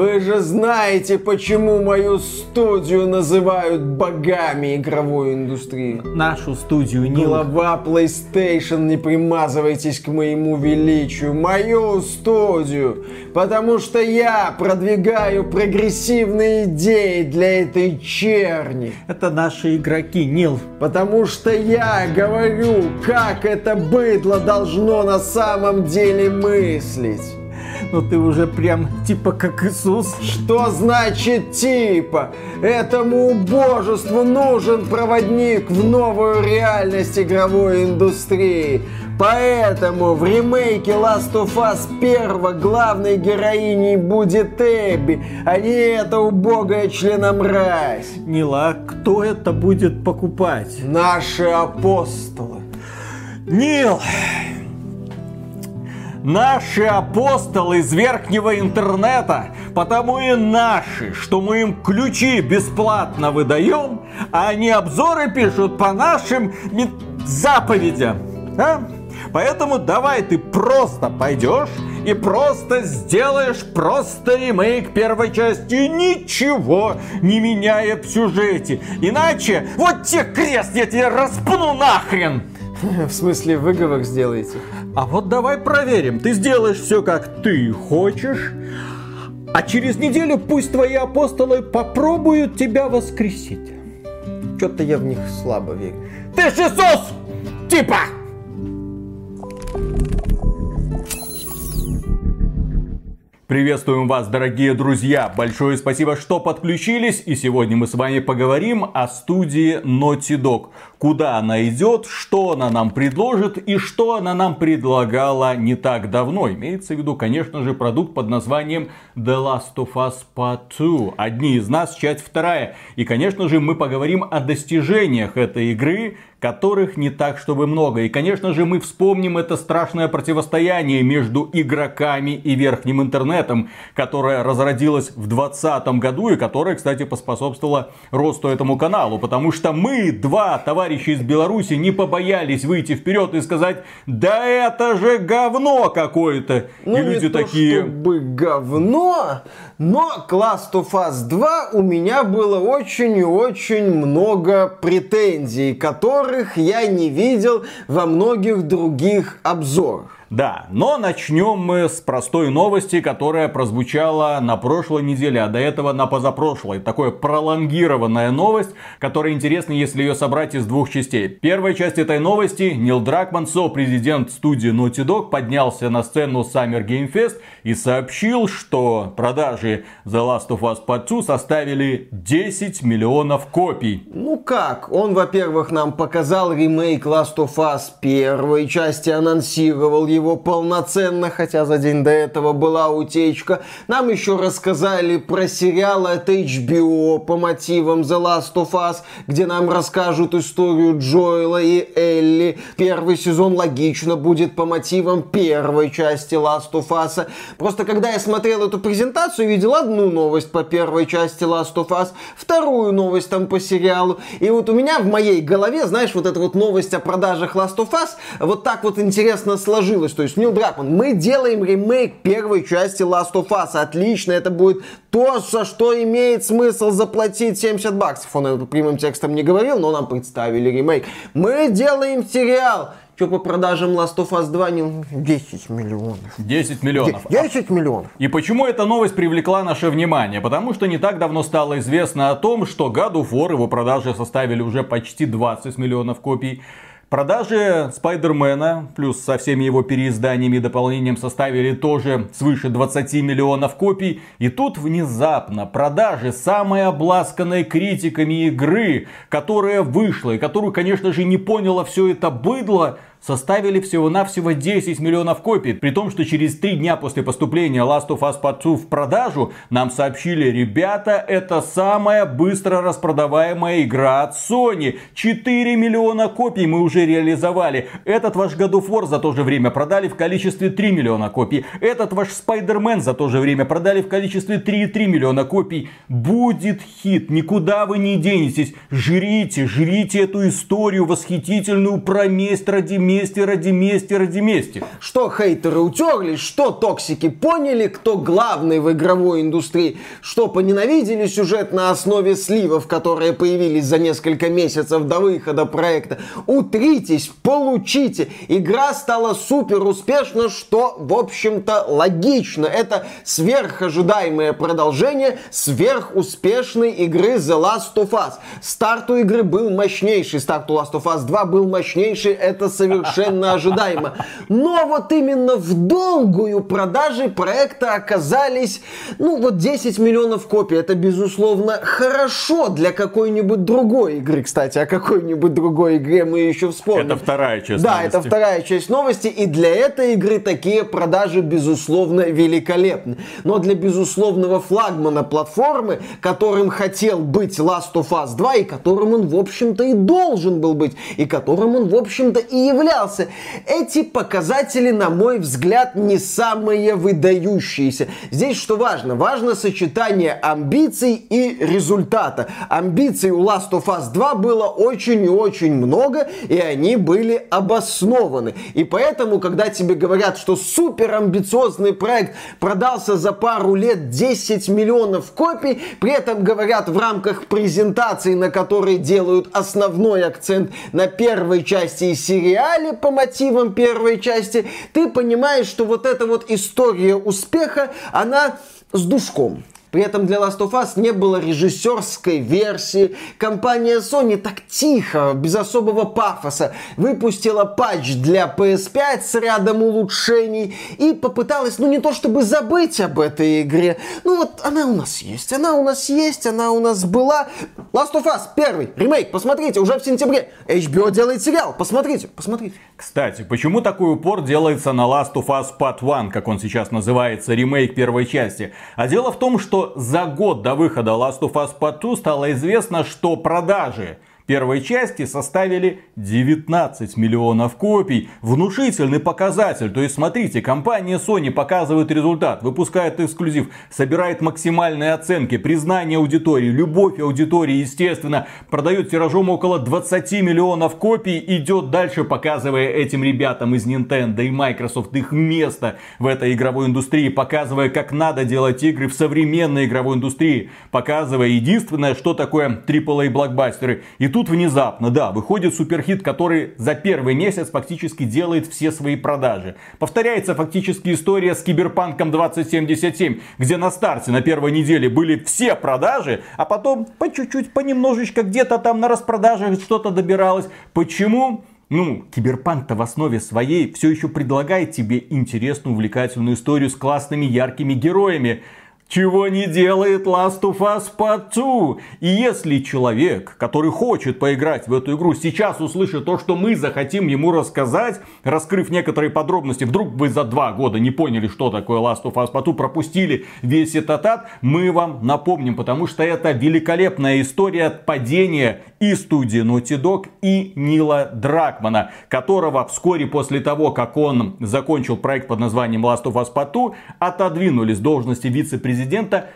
Вы же знаете, почему мою студию называют богами игровой индустрии. Нашу студию не... Глава PlayStation, не примазывайтесь к моему величию. Мою студию. Потому что я продвигаю прогрессивные идеи для этой черни. Это наши игроки, Нил. Потому что я говорю, как это быдло должно на самом деле мыслить. Ну ты уже прям типа как Иисус. Что значит типа? Этому убожеству нужен проводник в новую реальность игровой индустрии. Поэтому в ремейке Last of Us 1 главной героиней будет Эбби, а не эта убогая членомразь. Нила, кто это будет покупать? Наши апостолы. Нил, Наши апостолы из верхнего интернета, потому и наши, что мы им ключи бесплатно выдаем, а они обзоры пишут по нашим заповедям. А? Поэтому давай ты просто пойдешь и просто сделаешь просто ремейк первой части, ничего не меняя в сюжете. Иначе вот те крест я тебе распну нахрен. В смысле, выговор сделаете? А вот давай проверим. Ты сделаешь все, как ты хочешь, а через неделю пусть твои апостолы попробуют тебя воскресить. Что-то я в них слабо верю. Ты ж Иисус! Типа! Приветствуем вас, дорогие друзья! Большое спасибо, что подключились. И сегодня мы с вами поговорим о студии Naughty Dog. Куда она идет, что она нам предложит и что она нам предлагала не так давно. Имеется в виду, конечно же, продукт под названием The Last of Us Part 2. Одни из нас, часть вторая. И, конечно же, мы поговорим о достижениях этой игры, которых не так, чтобы много. И, конечно же, мы вспомним это страшное противостояние между игроками и верхним интернетом, которое разродилось в 2020 году и которое, кстати, поспособствовало росту этому каналу. Потому что мы, два товарища из Беларуси, не побоялись выйти вперед и сказать, да это же говно какое-то. Ну, и люди не такие... То, чтобы говно, но Last of Us 2 у меня было очень и очень много претензий, которые которых я не видел во многих других обзорах. Да, но начнем мы с простой новости, которая прозвучала на прошлой неделе, а до этого на позапрошлой. Такое пролонгированная новость, которая интересна, если ее собрать из двух частей. Первая часть этой новости. Нил Дракман, со-президент студии Naughty Dog, поднялся на сцену Summer Game Fest и сообщил, что продажи The Last of Us Part 2 составили 10 миллионов копий. Ну как? Он, во-первых, нам показал ремейк Last of Us первой части, анонсировал его его полноценно, хотя за день до этого была утечка. Нам еще рассказали про сериал от HBO по мотивам The Last of Us, где нам расскажут историю Джоэла и Элли. Первый сезон логично будет по мотивам первой части Last of Us. Просто когда я смотрел эту презентацию, видел одну новость по первой части Last of Us, вторую новость там по сериалу. И вот у меня в моей голове, знаешь, вот эта вот новость о продажах Last of Us, вот так вот интересно сложилось случилось. То есть Нил Дракман, мы делаем ремейк первой части Last of Us. Отлично, это будет то, за что имеет смысл заплатить 70 баксов. Он это прямым текстом не говорил, но нам представили ремейк. Мы делаем сериал. Что по продажам Last of Us 2 не 10 миллионов. 10 миллионов. 10 миллионов. И почему эта новость привлекла наше внимание? Потому что не так давно стало известно о том, что God of War его продажи составили уже почти 20 миллионов копий. Продажи Спайдермена, плюс со всеми его переизданиями и дополнением составили тоже свыше 20 миллионов копий. И тут внезапно продажи самой обласканной критиками игры, которая вышла и которую, конечно же, не поняло все это быдло, составили всего-навсего 10 миллионов копий. При том, что через 3 дня после поступления Last of Us Part 2 в продажу нам сообщили, ребята, это самая быстро распродаваемая игра от Sony. 4 миллиона копий мы уже реализовали. Этот ваш God of War за то же время продали в количестве 3 миллиона копий. Этот ваш Spider-Man за то же время продали в количестве 3,3 миллиона копий. Будет хит, никуда вы не денетесь. Жрите, жрите эту историю восхитительную про месть ради мести, ради мести, ради мести. Что хейтеры утерлись, что токсики поняли, кто главный в игровой индустрии, что поненавидели сюжет на основе сливов, которые появились за несколько месяцев до выхода проекта. Утритесь, получите. Игра стала супер успешна, что, в общем-то, логично. Это сверхожидаемое продолжение сверхуспешной игры The Last of Us. Старт у игры был мощнейший, старт у Last of Us 2 был мощнейший, это совершенно ожидаемо. Но вот именно в долгую продажи проекта оказались, ну вот 10 миллионов копий. Это, безусловно, хорошо для какой-нибудь другой игры. Кстати, о какой-нибудь другой игре мы еще вспомним. Это вторая часть Да, новости. это вторая часть новости. И для этой игры такие продажи, безусловно, великолепны. Но для безусловного флагмана платформы, которым хотел быть Last of Us 2, и которым он, в общем-то, и должен был быть, и которым он, в общем-то, и являлся, эти показатели, на мой взгляд, не самые выдающиеся. Здесь что важно? Важно сочетание амбиций и результата. Амбиций у Last of Us 2 было очень и очень много, и они были обоснованы. И поэтому, когда тебе говорят, что супер амбициозный проект продался за пару лет 10 миллионов копий, при этом говорят в рамках презентации, на которой делают основной акцент на первой части и сериале по мотивам первой части, ты понимаешь, что вот эта вот история успеха, она с душком. При этом для Last of Us не было режиссерской версии. Компания Sony так тихо, без особого пафоса, выпустила патч для PS5 с рядом улучшений и попыталась, ну не то чтобы забыть об этой игре, ну вот она у нас есть, она у нас есть, она у нас была. Last of Us первый, ремейк, посмотрите, уже в сентябре. HBO делает сериал, посмотрите, посмотрите. Кстати, почему такой упор делается на Last of Us Part 1, как он сейчас называется, ремейк первой части? А дело в том, что за год до выхода Last of Us Part 2 стало известно, что продажи первой части составили 19 миллионов копий. Внушительный показатель. То есть, смотрите, компания Sony показывает результат, выпускает эксклюзив, собирает максимальные оценки, признание аудитории, любовь аудитории, естественно, продает тиражом около 20 миллионов копий, идет дальше, показывая этим ребятам из Nintendo и Microsoft их место в этой игровой индустрии, показывая, как надо делать игры в современной игровой индустрии, показывая единственное, что такое AAA блокбастеры. И тут внезапно, да, выходит суперхит, который за первый месяц фактически делает все свои продажи. Повторяется фактически история с Киберпанком 2077, где на старте на первой неделе были все продажи, а потом по чуть-чуть, понемножечко где-то там на распродажах что-то добиралось. Почему? Ну, Киберпанк-то в основе своей все еще предлагает тебе интересную, увлекательную историю с классными, яркими героями. Чего не делает Last of Us Part 2. И если человек, который хочет поиграть в эту игру, сейчас услышит то, что мы захотим ему рассказать, раскрыв некоторые подробности, вдруг вы за два года не поняли, что такое Last of Us Part 2, пропустили весь этот ад, мы вам напомним, потому что это великолепная история падения и студии Naughty Dog, и Нила Дракмана, которого вскоре после того, как он закончил проект под названием Last of Us Part 2, отодвинули с должности вице-президента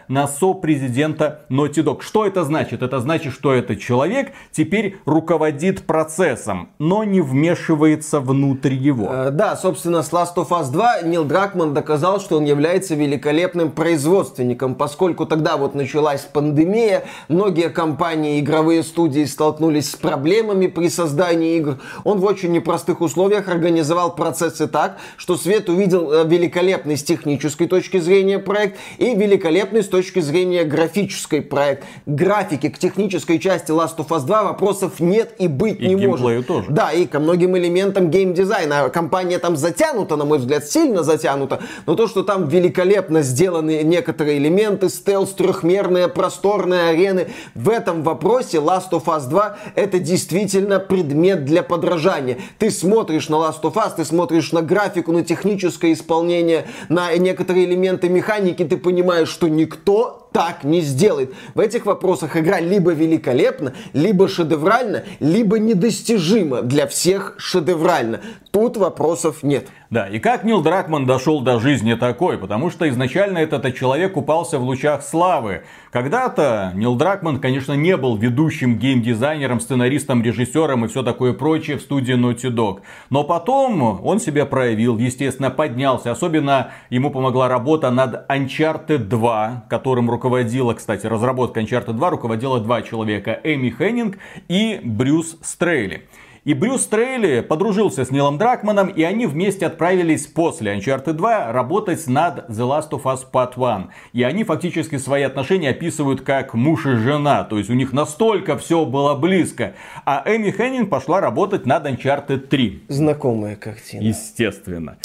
на сопрезидента Naughty Dog. Что это значит? Это значит, что этот человек теперь руководит процессом, но не вмешивается внутрь его. Э, Да, собственно, с Last of Us 2 Нил Дракман доказал, что он является великолепным производственником, поскольку тогда вот началась пандемия, многие компании, игровые студии столкнулись с проблемами при создании игр. Он в очень непростых условиях организовал процессы так, что Свет увидел э, великолепный с технической точки зрения проект и великолепный с точки зрения графической проект. Графики к технической части Last of Us 2 вопросов нет и быть И не может. тоже. Да, и ко многим элементам геймдизайна. Компания там затянута, на мой взгляд, сильно затянута, но то, что там великолепно сделаны некоторые элементы, стелс, трехмерные, просторные арены, в этом вопросе Last of Us 2 это действительно предмет для подражания. Ты смотришь на Last of Us, ты смотришь на графику, на техническое исполнение, на некоторые элементы механики, ты понимаешь, что никто так не сделает. В этих вопросах игра либо великолепна, либо шедевральна, либо недостижима для всех шедеврально. Тут вопросов нет. Да, и как Нил Дракман дошел до жизни такой? Потому что изначально этот человек купался в лучах славы. Когда-то Нил Дракман, конечно, не был ведущим геймдизайнером, сценаристом, режиссером и все такое прочее в студии Naughty Dog. Но потом он себя проявил, естественно, поднялся. Особенно ему помогла работа над Uncharted 2, которым руководила, кстати, разработка Uncharted 2 руководила два человека. Эми Хеннинг и Брюс Стрейли. И Брюс Трейли подружился с Нилом Дракманом, и они вместе отправились после Uncharted 2 работать над The Last of Us Part 1. И они фактически свои отношения описывают как муж и жена, то есть у них настолько все было близко. А Эми Хеннинг пошла работать над Uncharted 3. Знакомая картина. Естественно.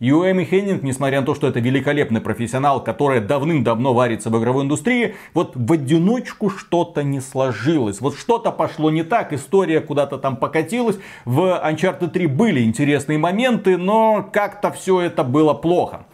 Юэми Хеннинг, несмотря на то, что это великолепный профессионал, который давным-давно варится в игровой индустрии, вот в одиночку что-то не сложилось. Вот что-то пошло не так, история куда-то там покатилась. В Uncharted 3 были интересные моменты, но как-то все это было плохо.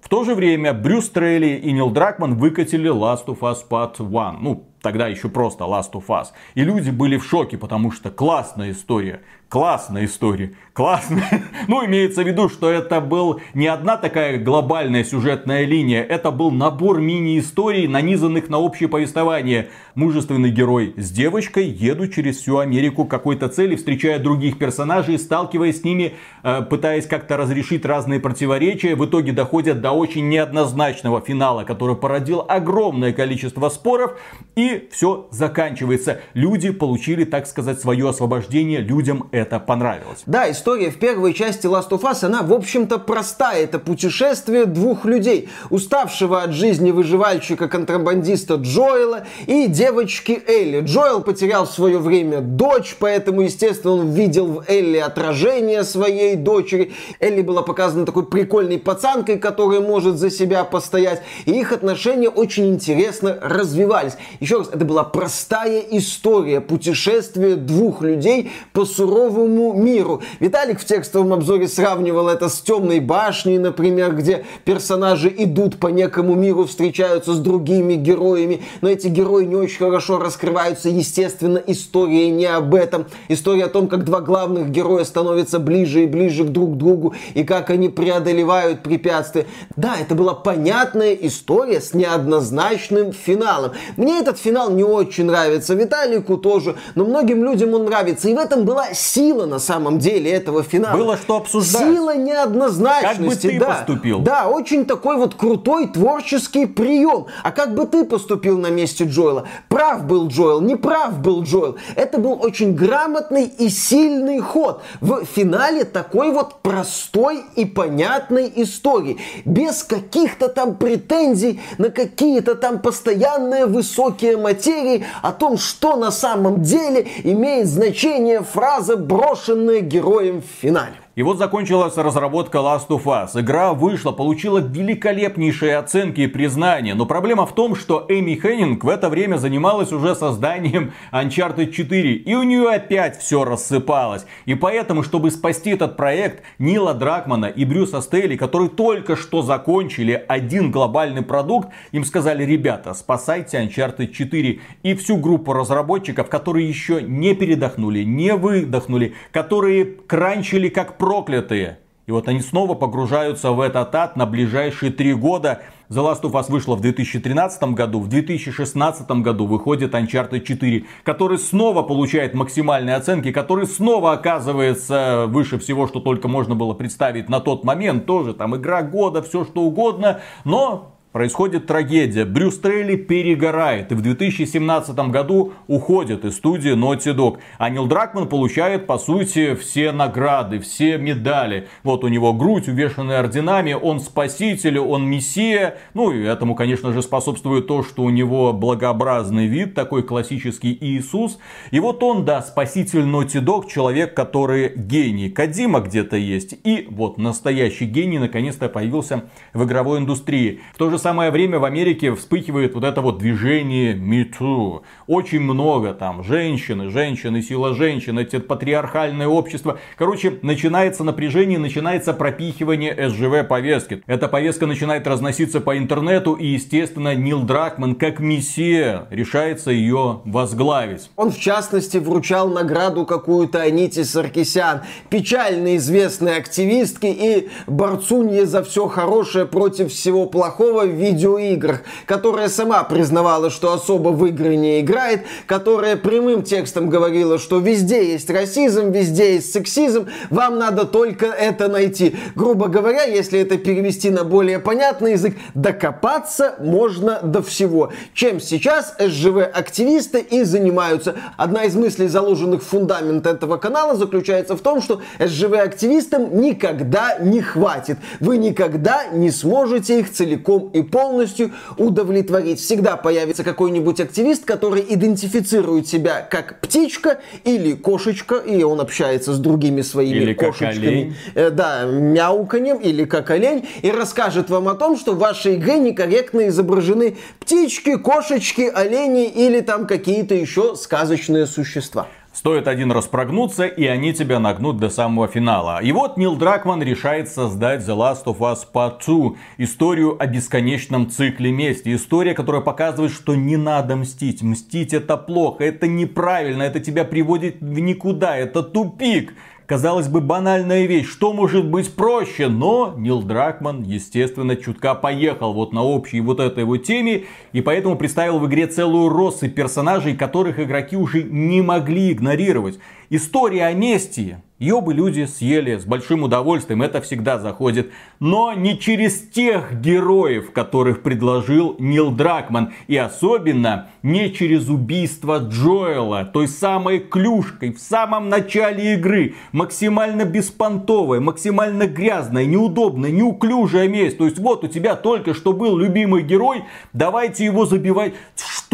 В то же время Брюс Трелли и Нил Дракман выкатили Last of Us Part 1. Ну, тогда еще просто Last of Us. И люди были в шоке, потому что классная история. Классная история. Классная. Ну, имеется в виду, что это был не одна такая глобальная сюжетная линия. Это был набор мини-историй, нанизанных на общее повествование. Мужественный герой с девочкой едут через всю Америку к какой-то цели, встречая других персонажей, сталкиваясь с ними, э, пытаясь как-то разрешить разные противоречия. В итоге доходят до очень неоднозначного финала, который породил огромное количество споров. И все заканчивается. Люди получили, так сказать, свое освобождение. Людям это понравилось. Да, история в первой части Last of Us, она, в общем-то, простая. Это путешествие двух людей. Уставшего от жизни выживальщика-контрабандиста Джоэла и девочки Элли. Джоэл потерял в свое время дочь, поэтому, естественно, он видел в Элли отражение своей дочери. Элли была показана такой прикольной пацанкой, которая может за себя постоять. И их отношения очень интересно развивались. Еще раз, это была простая история. Путешествие двух людей по суровому миру. Виталик в текстовом обзоре сравнивал это с темной башней, например, где персонажи идут по некому миру, встречаются с другими героями, но эти герои не очень хорошо раскрываются. Естественно, история не об этом. История о том, как два главных героя становятся ближе и ближе друг к другу, и как они преодолевают препятствия. Да, это была понятная история с неоднозначным финалом. Мне этот финал не очень нравится, Виталику тоже, но многим людям он нравится. И в этом была сила на самом деле этого финала. Было что обсуждать. Сила неоднозначности. Как бы ты да. поступил. Да, очень такой вот крутой творческий прием. А как бы ты поступил на месте Джоэла? Прав был Джоэл, не прав был Джоэл. Это был очень грамотный и сильный ход. В финале такой вот простой и понятной истории. Без каких-то там претензий на какие-то там постоянные высокие материи о том, что на самом деле имеет значение фраза брошенные героем в финале. И вот закончилась разработка Last of Us. Игра вышла, получила великолепнейшие оценки и признания. Но проблема в том, что Эми Хеннинг в это время занималась уже созданием Uncharted 4. И у нее опять все рассыпалось. И поэтому, чтобы спасти этот проект, Нила Дракмана и Брюса Стейли, которые только что закончили один глобальный продукт, им сказали, ребята, спасайте Uncharted 4. И всю группу разработчиков, которые еще не передохнули, не выдохнули, которые кранчили как проклятые. И вот они снова погружаются в этот ад на ближайшие три года. The Last of Us вышла в 2013 году, в 2016 году выходит Uncharted 4, который снова получает максимальные оценки, который снова оказывается выше всего, что только можно было представить на тот момент. Тоже там игра года, все что угодно, но происходит трагедия. Брюс Трейли перегорает и в 2017 году уходит из студии Naughty Dog. А Нил Дракман получает, по сути, все награды, все медали. Вот у него грудь, увешанная орденами, он спаситель, он мессия. Ну и этому, конечно же, способствует то, что у него благообразный вид, такой классический Иисус. И вот он, да, спаситель Naughty Dog, человек, который гений. Кадима где-то есть. И вот настоящий гений наконец-то появился в игровой индустрии. В то же самое время в Америке вспыхивает вот это вот движение МИТУ. Очень много там женщины, женщины, сила женщин, эти патриархальное общество. Короче, начинается напряжение, начинается пропихивание СЖВ повестки. Эта повестка начинает разноситься по интернету и, естественно, Нил Дракман как мессия решается ее возглавить. Он, в частности, вручал награду какую-то Аните Саркисян, печально известной активистке и борцунье за все хорошее против всего плохого видеоиграх, которая сама признавала, что особо в игры не играет, которая прямым текстом говорила, что везде есть расизм, везде есть сексизм, вам надо только это найти. Грубо говоря, если это перевести на более понятный язык, докопаться можно до всего. Чем сейчас СЖВ-активисты и занимаются. Одна из мыслей, заложенных в фундамент этого канала, заключается в том, что СЖВ-активистам никогда не хватит. Вы никогда не сможете их целиком и полностью удовлетворить. Всегда появится какой-нибудь активист, который идентифицирует себя как птичка или кошечка, и он общается с другими своими или кошечками. Э, да, мяуканьем или как олень, и расскажет вам о том, что в вашей игре некорректно изображены птички, кошечки, олени или там какие-то еще сказочные существа. Стоит один раз прогнуться, и они тебя нагнут до самого финала. И вот Нил Дракман решает создать The Last of Us Part 2. Историю о бесконечном цикле мести. История, которая показывает, что не надо мстить. Мстить это плохо, это неправильно, это тебя приводит в никуда, это тупик. Казалось бы, банальная вещь, что может быть проще? Но Нил Дракман, естественно, чутка поехал вот на общей вот этой вот теме, и поэтому представил в игре целую россыпь персонажей, которых игроки уже не могли игнорировать. История о мести ее бы люди съели с большим удовольствием, это всегда заходит. Но не через тех героев, которых предложил Нил Дракман. И особенно не через убийство Джоэла, той самой клюшкой в самом начале игры. Максимально беспонтовая, максимально грязная, неудобная, неуклюжая месть. То есть вот у тебя только что был любимый герой, давайте его забивать.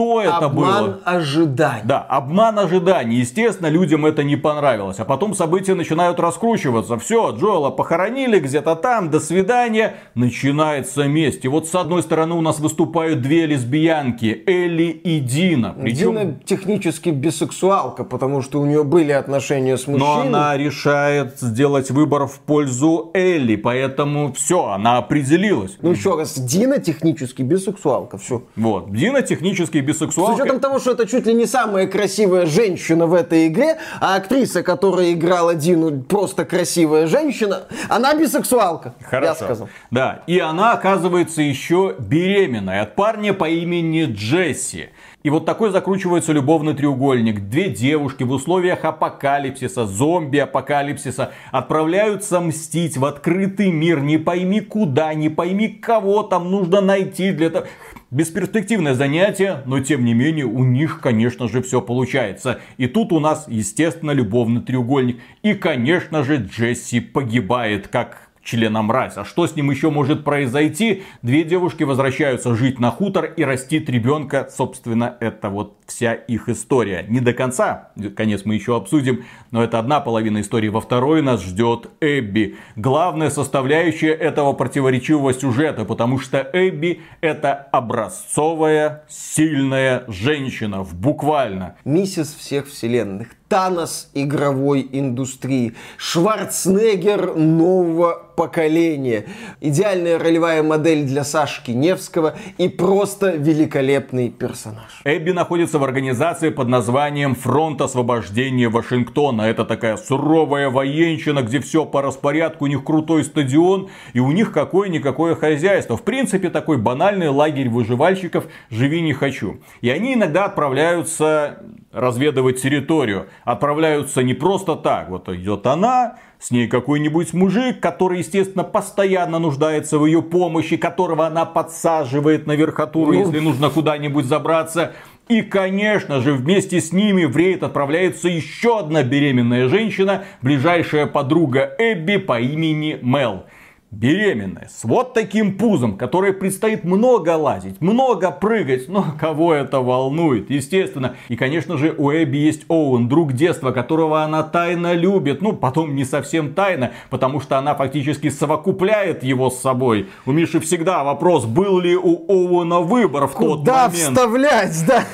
Что это обман было? Обман ожиданий. Да, обман ожиданий. Естественно, людям это не понравилось. А потом события начинают раскручиваться. Все, Джоэла похоронили где-то там, до свидания. Начинается месть. И вот с одной стороны у нас выступают две лесбиянки, Элли и Дина. Причем... Дина технически бисексуалка, потому что у нее были отношения с мужчиной. Но она решает сделать выбор в пользу Элли, поэтому все, она определилась. Ну еще раз, Дина технически бисексуалка, все. Вот, Дина технически бисексуалка. С учетом того, что это чуть ли не самая красивая женщина в этой игре, а актриса, которая играла Дину, просто красивая женщина, она бисексуалка. Хорошо. Я сказал. Да, и она оказывается еще беременная от парня по имени Джесси. И вот такой закручивается любовный треугольник. Две девушки в условиях апокалипсиса, зомби-апокалипсиса отправляются мстить в открытый мир. Не пойми куда, не пойми кого там нужно найти для того. Бесперспективное занятие, но тем не менее у них, конечно же, все получается. И тут у нас, естественно, любовный треугольник. И, конечно же, Джесси погибает, как члена мразь. А что с ним еще может произойти? Две девушки возвращаются жить на хутор и растить ребенка. Собственно, это вот вся их история. Не до конца, конец мы еще обсудим, но это одна половина истории. Во второй нас ждет Эбби. Главная составляющая этого противоречивого сюжета, потому что Эбби это образцовая, сильная женщина, в буквально. Миссис всех вселенных. Танос игровой индустрии, Шварценеггер нового поколения, идеальная ролевая модель для Сашки Невского и просто великолепный персонаж. Эбби находится в организации под названием Фронт освобождения Вашингтона. Это такая суровая военщина, где все по распорядку, у них крутой стадион и у них какое-никакое хозяйство. В принципе, такой банальный лагерь выживальщиков «Живи не хочу». И они иногда отправляются разведывать территорию. Отправляются не просто так. Вот идет она, с ней какой-нибудь мужик, который, естественно, постоянно нуждается в ее помощи, которого она подсаживает на верхотуру, ну... если нужно куда-нибудь забраться. И, конечно же, вместе с ними в рейд отправляется еще одна беременная женщина, ближайшая подруга Эбби по имени Мел. Беременная, с вот таким пузом, которой предстоит много лазить, много прыгать, но кого это волнует, естественно. И, конечно же, у Эбби есть Оуэн, друг детства, которого она тайно любит, ну, потом не совсем тайно, потому что она фактически совокупляет его с собой. У Миши всегда вопрос, был ли у Оуэна выбор в Куда тот момент. Куда вставлять, да?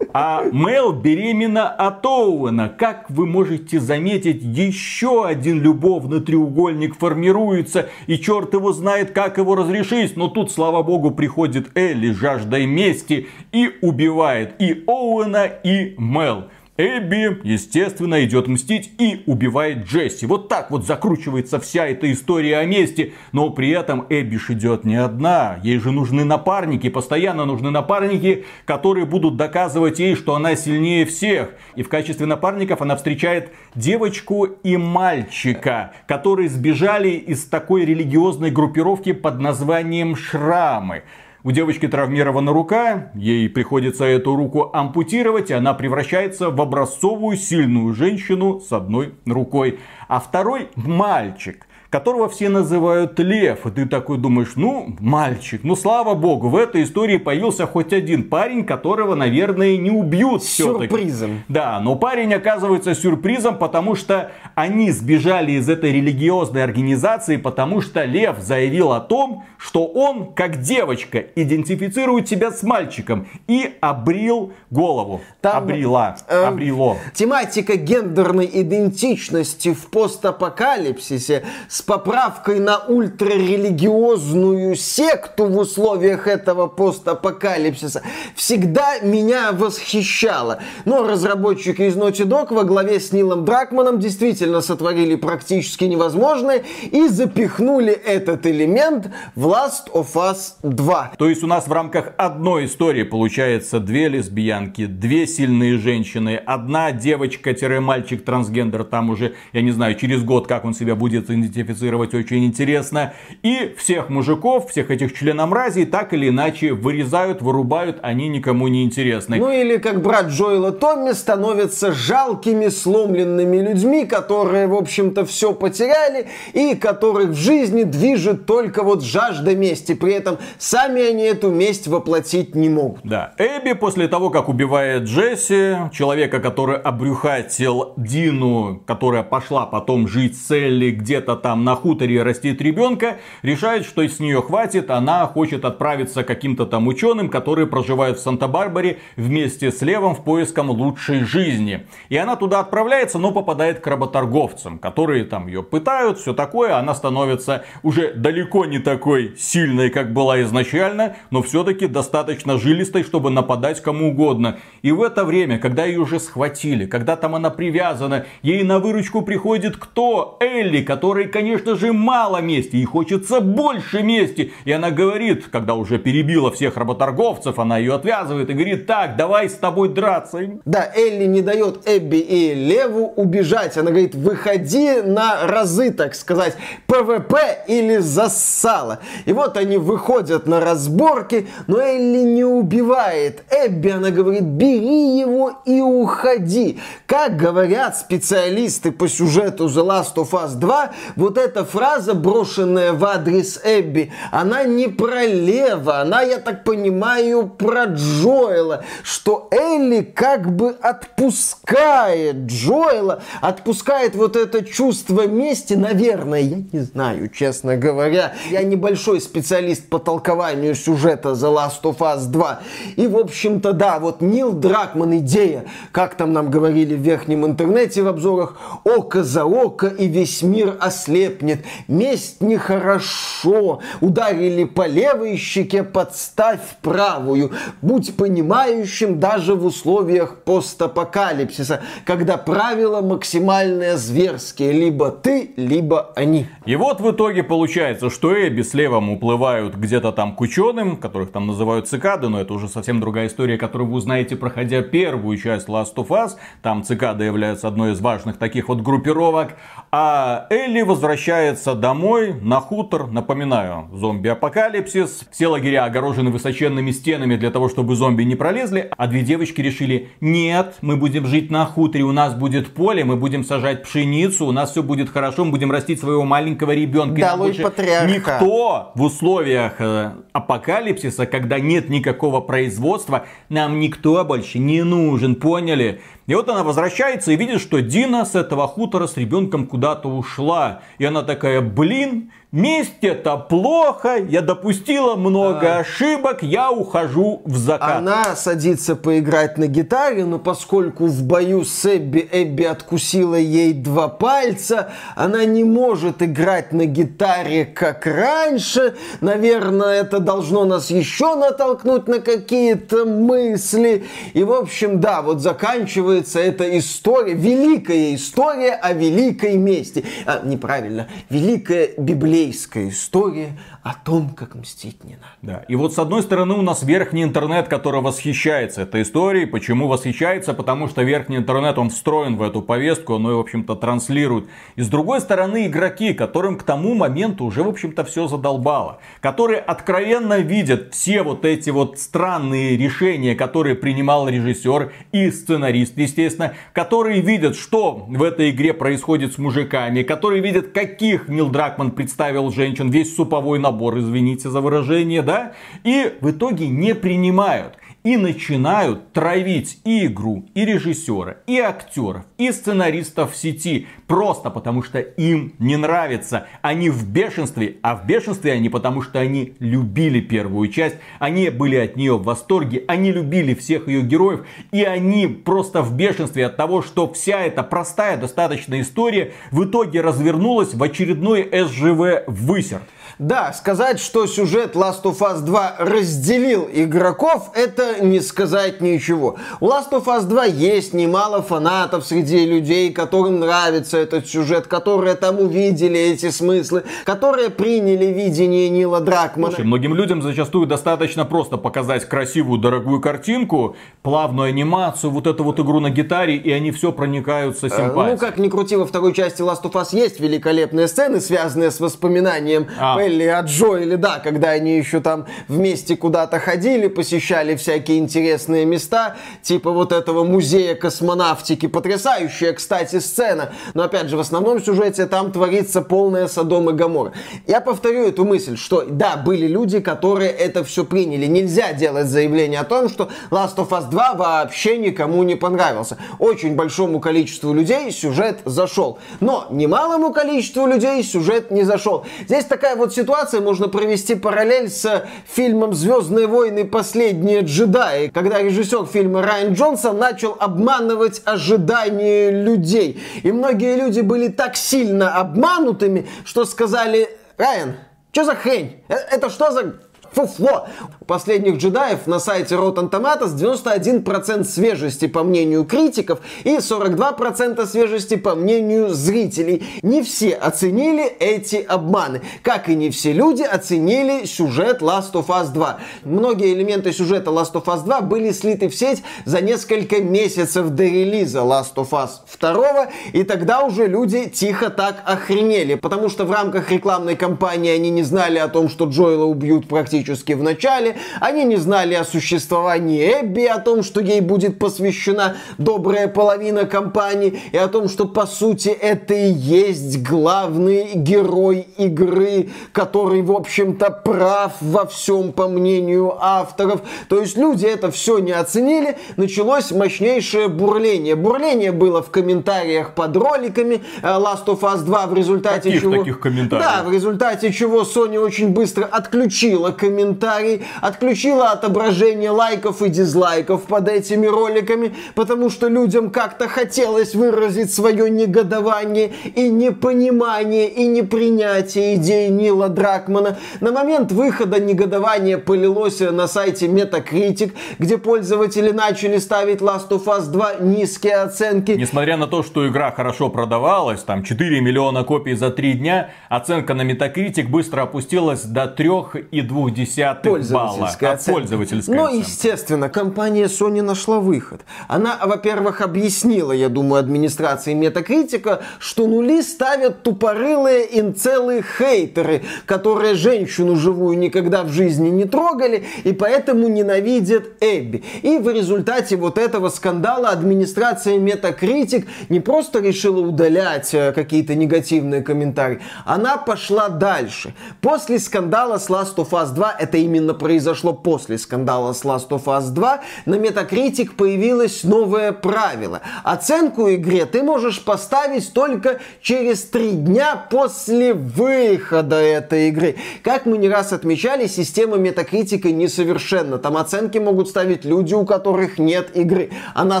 А Мел беременна от Оуэна. Как вы можете заметить, еще один любовный треугольник формируется. И черт его знает, как его разрешить. Но тут, слава богу, приходит Элли жаждой мести и убивает и Оуэна, и Мел. Эбби, естественно, идет мстить и убивает Джесси. Вот так вот закручивается вся эта история о мести. Но при этом Эббиш идет не одна. Ей же нужны напарники, постоянно нужны напарники, которые будут доказывать ей, что она сильнее всех. И в качестве напарников она встречает девочку и мальчика, которые сбежали из такой религиозной группировки под названием Шрамы. У девочки травмирована рука, ей приходится эту руку ампутировать, и она превращается в образцовую сильную женщину с одной рукой. А второй мальчик которого все называют Лев. И ты такой думаешь, ну, мальчик, ну, слава богу, в этой истории появился хоть один парень, которого, наверное, не убьют все-таки. Сюрпризом. Да, но парень оказывается сюрпризом, потому что они сбежали из этой религиозной организации, потому что Лев заявил о том, что он, как девочка, идентифицирует себя с мальчиком и обрил голову. Там, Обрила. Э, обрило. Тематика гендерной идентичности в постапокалипсисе с поправкой на ультрарелигиозную секту в условиях этого постапокалипсиса всегда меня восхищало. Но разработчики из Naughty Dog во главе с Нилом Дракманом действительно сотворили практически невозможное и запихнули этот элемент в Last of Us 2. То есть у нас в рамках одной истории получается две лесбиянки, две сильные женщины, одна девочка-мальчик трансгендер, там уже, я не знаю, через год, как он себя будет идентифицировать идентифицировать очень интересно. И всех мужиков, всех этих членомразий так или иначе вырезают, вырубают, они никому не интересны. Ну или как брат Джоэла Томми становятся жалкими, сломленными людьми, которые, в общем-то, все потеряли и которых в жизни движет только вот жажда мести. При этом сами они эту месть воплотить не могут. Да. Эбби после того, как убивает Джесси, человека, который обрюхатил Дину, которая пошла потом жить с Элли где-то там там на хуторе растит ребенка, решает, что с нее хватит, она хочет отправиться каким-то там ученым, которые проживают в Санта-Барбаре вместе с Левом в поиском лучшей жизни. И она туда отправляется, но попадает к работорговцам, которые там ее пытают, все такое, она становится уже далеко не такой сильной, как была изначально, но все-таки достаточно жилистой, чтобы нападать кому угодно. И в это время, когда ее уже схватили, когда там она привязана, ей на выручку приходит кто? Элли, который, конечно, конечно же, мало мести, и хочется больше мести. И она говорит, когда уже перебила всех работорговцев, она ее отвязывает и говорит, так, давай с тобой драться. Да, Элли не дает Эбби и Леву убежать. Она говорит, выходи на разы, так сказать, PvP или зассала. И вот они выходят на разборки, но Элли не убивает. Эбби, она говорит, бери его и уходи. Как говорят специалисты по сюжету The Last of Us 2, вот эта фраза, брошенная в адрес Эбби, она не про Лева, она, я так понимаю, про Джоэла, что Элли как бы отпускает Джоэла, отпускает вот это чувство мести, наверное, я не знаю, честно говоря. Я небольшой специалист по толкованию сюжета The Last of Us 2. И, в общем-то, да, вот Нил Дракман идея, как там нам говорили в верхнем интернете в обзорах, око за око и весь мир ослеп ослепнет. Месть нехорошо. Ударили по левой щеке, подставь правую. Будь понимающим даже в условиях постапокалипсиса, когда правила максимально зверские. Либо ты, либо они. И вот в итоге получается, что Эбби с Левом уплывают где-то там к ученым, которых там называют цикады, но это уже совсем другая история, которую вы узнаете, проходя первую часть Last of Us. Там цикады являются одной из важных таких вот группировок. А Элли возвращается домой на хутор, напоминаю, зомби-апокалипсис. Все лагеря огорожены высоченными стенами для того, чтобы зомби не пролезли. А две девочки решили, нет, мы будем жить на хуторе, у нас будет поле, мы будем сажать пшеницу, у нас все будет хорошо, мы будем растить своего маленького ребенка. Да, больше никто в условиях э, апокалипсиса, когда нет никакого производства, нам никто больше не нужен, поняли? И вот она возвращается и видит, что Дина с этого хутора с ребенком куда-то ушла. И она такая, блин, Месть это плохо, я допустила много а. ошибок, я ухожу в закат. Она садится поиграть на гитаре, но поскольку в бою с Эбби Эбби откусила ей два пальца, она не может играть на гитаре как раньше. Наверное, это должно нас еще натолкнуть на какие-то мысли. И, в общем, да, вот заканчивается эта история, великая история о великой мести. А, неправильно, великая библейская библейская история о том, как мстить не надо. Да. И вот с одной стороны у нас верхний интернет, который восхищается этой историей. Почему восхищается? Потому что верхний интернет, он встроен в эту повестку, он ее, в общем-то, транслирует. И с другой стороны игроки, которым к тому моменту уже, в общем-то, все задолбало. Которые откровенно видят все вот эти вот странные решения, которые принимал режиссер и сценарист, естественно. Которые видят, что в этой игре происходит с мужиками. Которые видят, каких Нил Дракман представил женщин. Весь суповой набор извините за выражение, да, и в итоге не принимают. И начинают травить и игру, и режиссера, и актеров, и сценаристов в сети. Просто потому что им не нравится. Они в бешенстве. А в бешенстве они потому что они любили первую часть. Они были от нее в восторге. Они любили всех ее героев. И они просто в бешенстве от того, что вся эта простая достаточно история в итоге развернулась в очередной СЖВ высер. Да, сказать, что сюжет Last of Us 2 разделил игроков, это не сказать ничего. У Last of Us 2 есть немало фанатов среди людей, которым нравится этот сюжет, которые там увидели эти смыслы, которые приняли видение Нила Дракмана. Слушай, многим людям зачастую достаточно просто показать красивую, дорогую картинку, плавную анимацию, вот эту вот игру на гитаре, и они все проникаются э, симпатией. Ну, как ни крути, во второй части Last of Us есть великолепные сцены, связанные с воспоминанием а, Элли от Джо или да, когда они еще там вместе куда-то ходили, посещали всякие интересные места, типа вот этого музея космонавтики. Потрясающая, кстати, сцена. Но опять же, в основном сюжете там творится полная Содом и Гамора. Я повторю эту мысль, что да, были люди, которые это все приняли. Нельзя делать заявление о том, что Last of Us 2 вообще никому не понравился. Очень большому количеству людей сюжет зашел. Но немалому количеству людей сюжет не зашел. Здесь такая вот ситуации можно провести параллель с фильмом «Звездные войны. Последние джедаи», когда режиссер фильма Райан Джонсон начал обманывать ожидания людей. И многие люди были так сильно обманутыми, что сказали «Райан, что за хрень? Э, это что за фуфло. У последних джедаев на сайте Rotten Tomatoes 91% свежести по мнению критиков и 42% свежести по мнению зрителей. Не все оценили эти обманы, как и не все люди оценили сюжет Last of Us 2. Многие элементы сюжета Last of Us 2 были слиты в сеть за несколько месяцев до релиза Last of Us 2, и тогда уже люди тихо так охренели, потому что в рамках рекламной кампании они не знали о том, что Джоэла убьют практически практически в начале. Они не знали о существовании Эбби, о том, что ей будет посвящена добрая половина компании, и о том, что по сути это и есть главный герой игры, который, в общем-то, прав во всем, по мнению авторов. То есть люди это все не оценили, началось мощнейшее бурление. Бурление было в комментариях под роликами э, Last of Us 2, в результате Каких чего... таких комментариев? Да, в результате чего Sony очень быстро отключила комментарий, отключила отображение лайков и дизлайков под этими роликами, потому что людям как-то хотелось выразить свое негодование и непонимание и непринятие идеи Нила Дракмана. На момент выхода негодование полилось на сайте Metacritic, где пользователи начали ставить Last of Us 2 низкие оценки. Несмотря на то, что игра хорошо продавалась, там 4 миллиона копий за 3 дня, оценка на Metacritic быстро опустилась до 3,2 0,2 балла от пользовательской Но, естественно, компания Sony нашла выход. Она, во-первых, объяснила, я думаю, администрации Метакритика, что нули ставят тупорылые инцелы хейтеры, которые женщину живую никогда в жизни не трогали и поэтому ненавидят Эбби. И в результате вот этого скандала администрация Метакритик не просто решила удалять э, какие-то негативные комментарии, она пошла дальше. После скандала с Last of Us 2, это именно произошло после скандала с Last of Us 2, на Metacritic появилось новое правило. Оценку игре ты можешь поставить только через три дня после выхода этой игры. Как мы не раз отмечали, система Метакритика несовершенна. Там оценки могут ставить люди, у которых нет игры. Она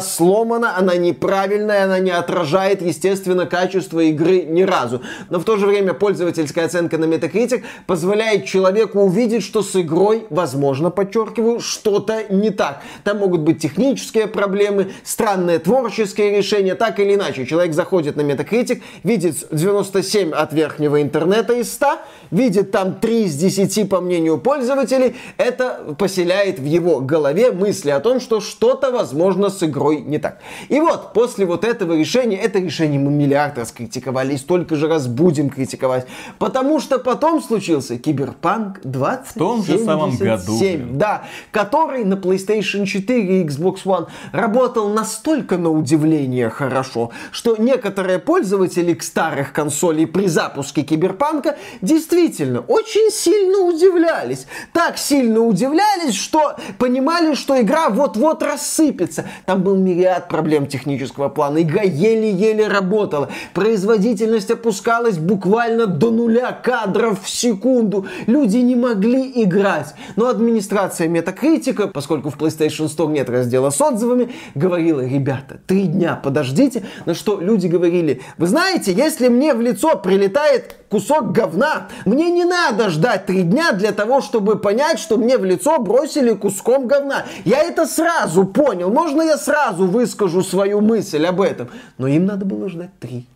сломана, она неправильная, она не отражает, естественно, качество игры ни разу. Но в то же время пользовательская оценка на Metacritic позволяет человеку увидеть, что с игрой, возможно, подчеркиваю, что-то не так. Там могут быть технические проблемы, странные творческие решения, так или иначе. Человек заходит на Metacritic, видит 97 от верхнего интернета из 100, видит там 3 из 10 по мнению пользователей, это поселяет в его голове мысли о том, что что-то, возможно, с игрой не так. И вот, после вот этого решения, это решение мы миллиард раз критиковали, и столько же раз будем критиковать, потому что потом случился Киберпанк 2077. Том же самом году. Да, который на PlayStation 4 и Xbox One работал настолько на удивление хорошо, что некоторые пользователи к старых консолей при запуске Киберпанка действительно очень сильно удивлялись. Так сильно удивлялись, что понимали, что игра вот-вот рассыпется. Там был мириад проблем технического плана. Игра еле-еле работала. Производительность опускалась буквально до нуля кадров в секунду. Люди не могли играть. Но администрация Метакритика, поскольку в PlayStation Store нет раздела с отзывами, говорила, ребята, три дня подождите. На что люди говорили, вы знаете, если мне в лицо прилетает кусок говна, мне не надо ждать три дня для того, чтобы понять, что мне в лицо бросили куском говна. Я это сразу понял. Можно я сразу выскажу свою мысль об этом? Но им надо было ждать три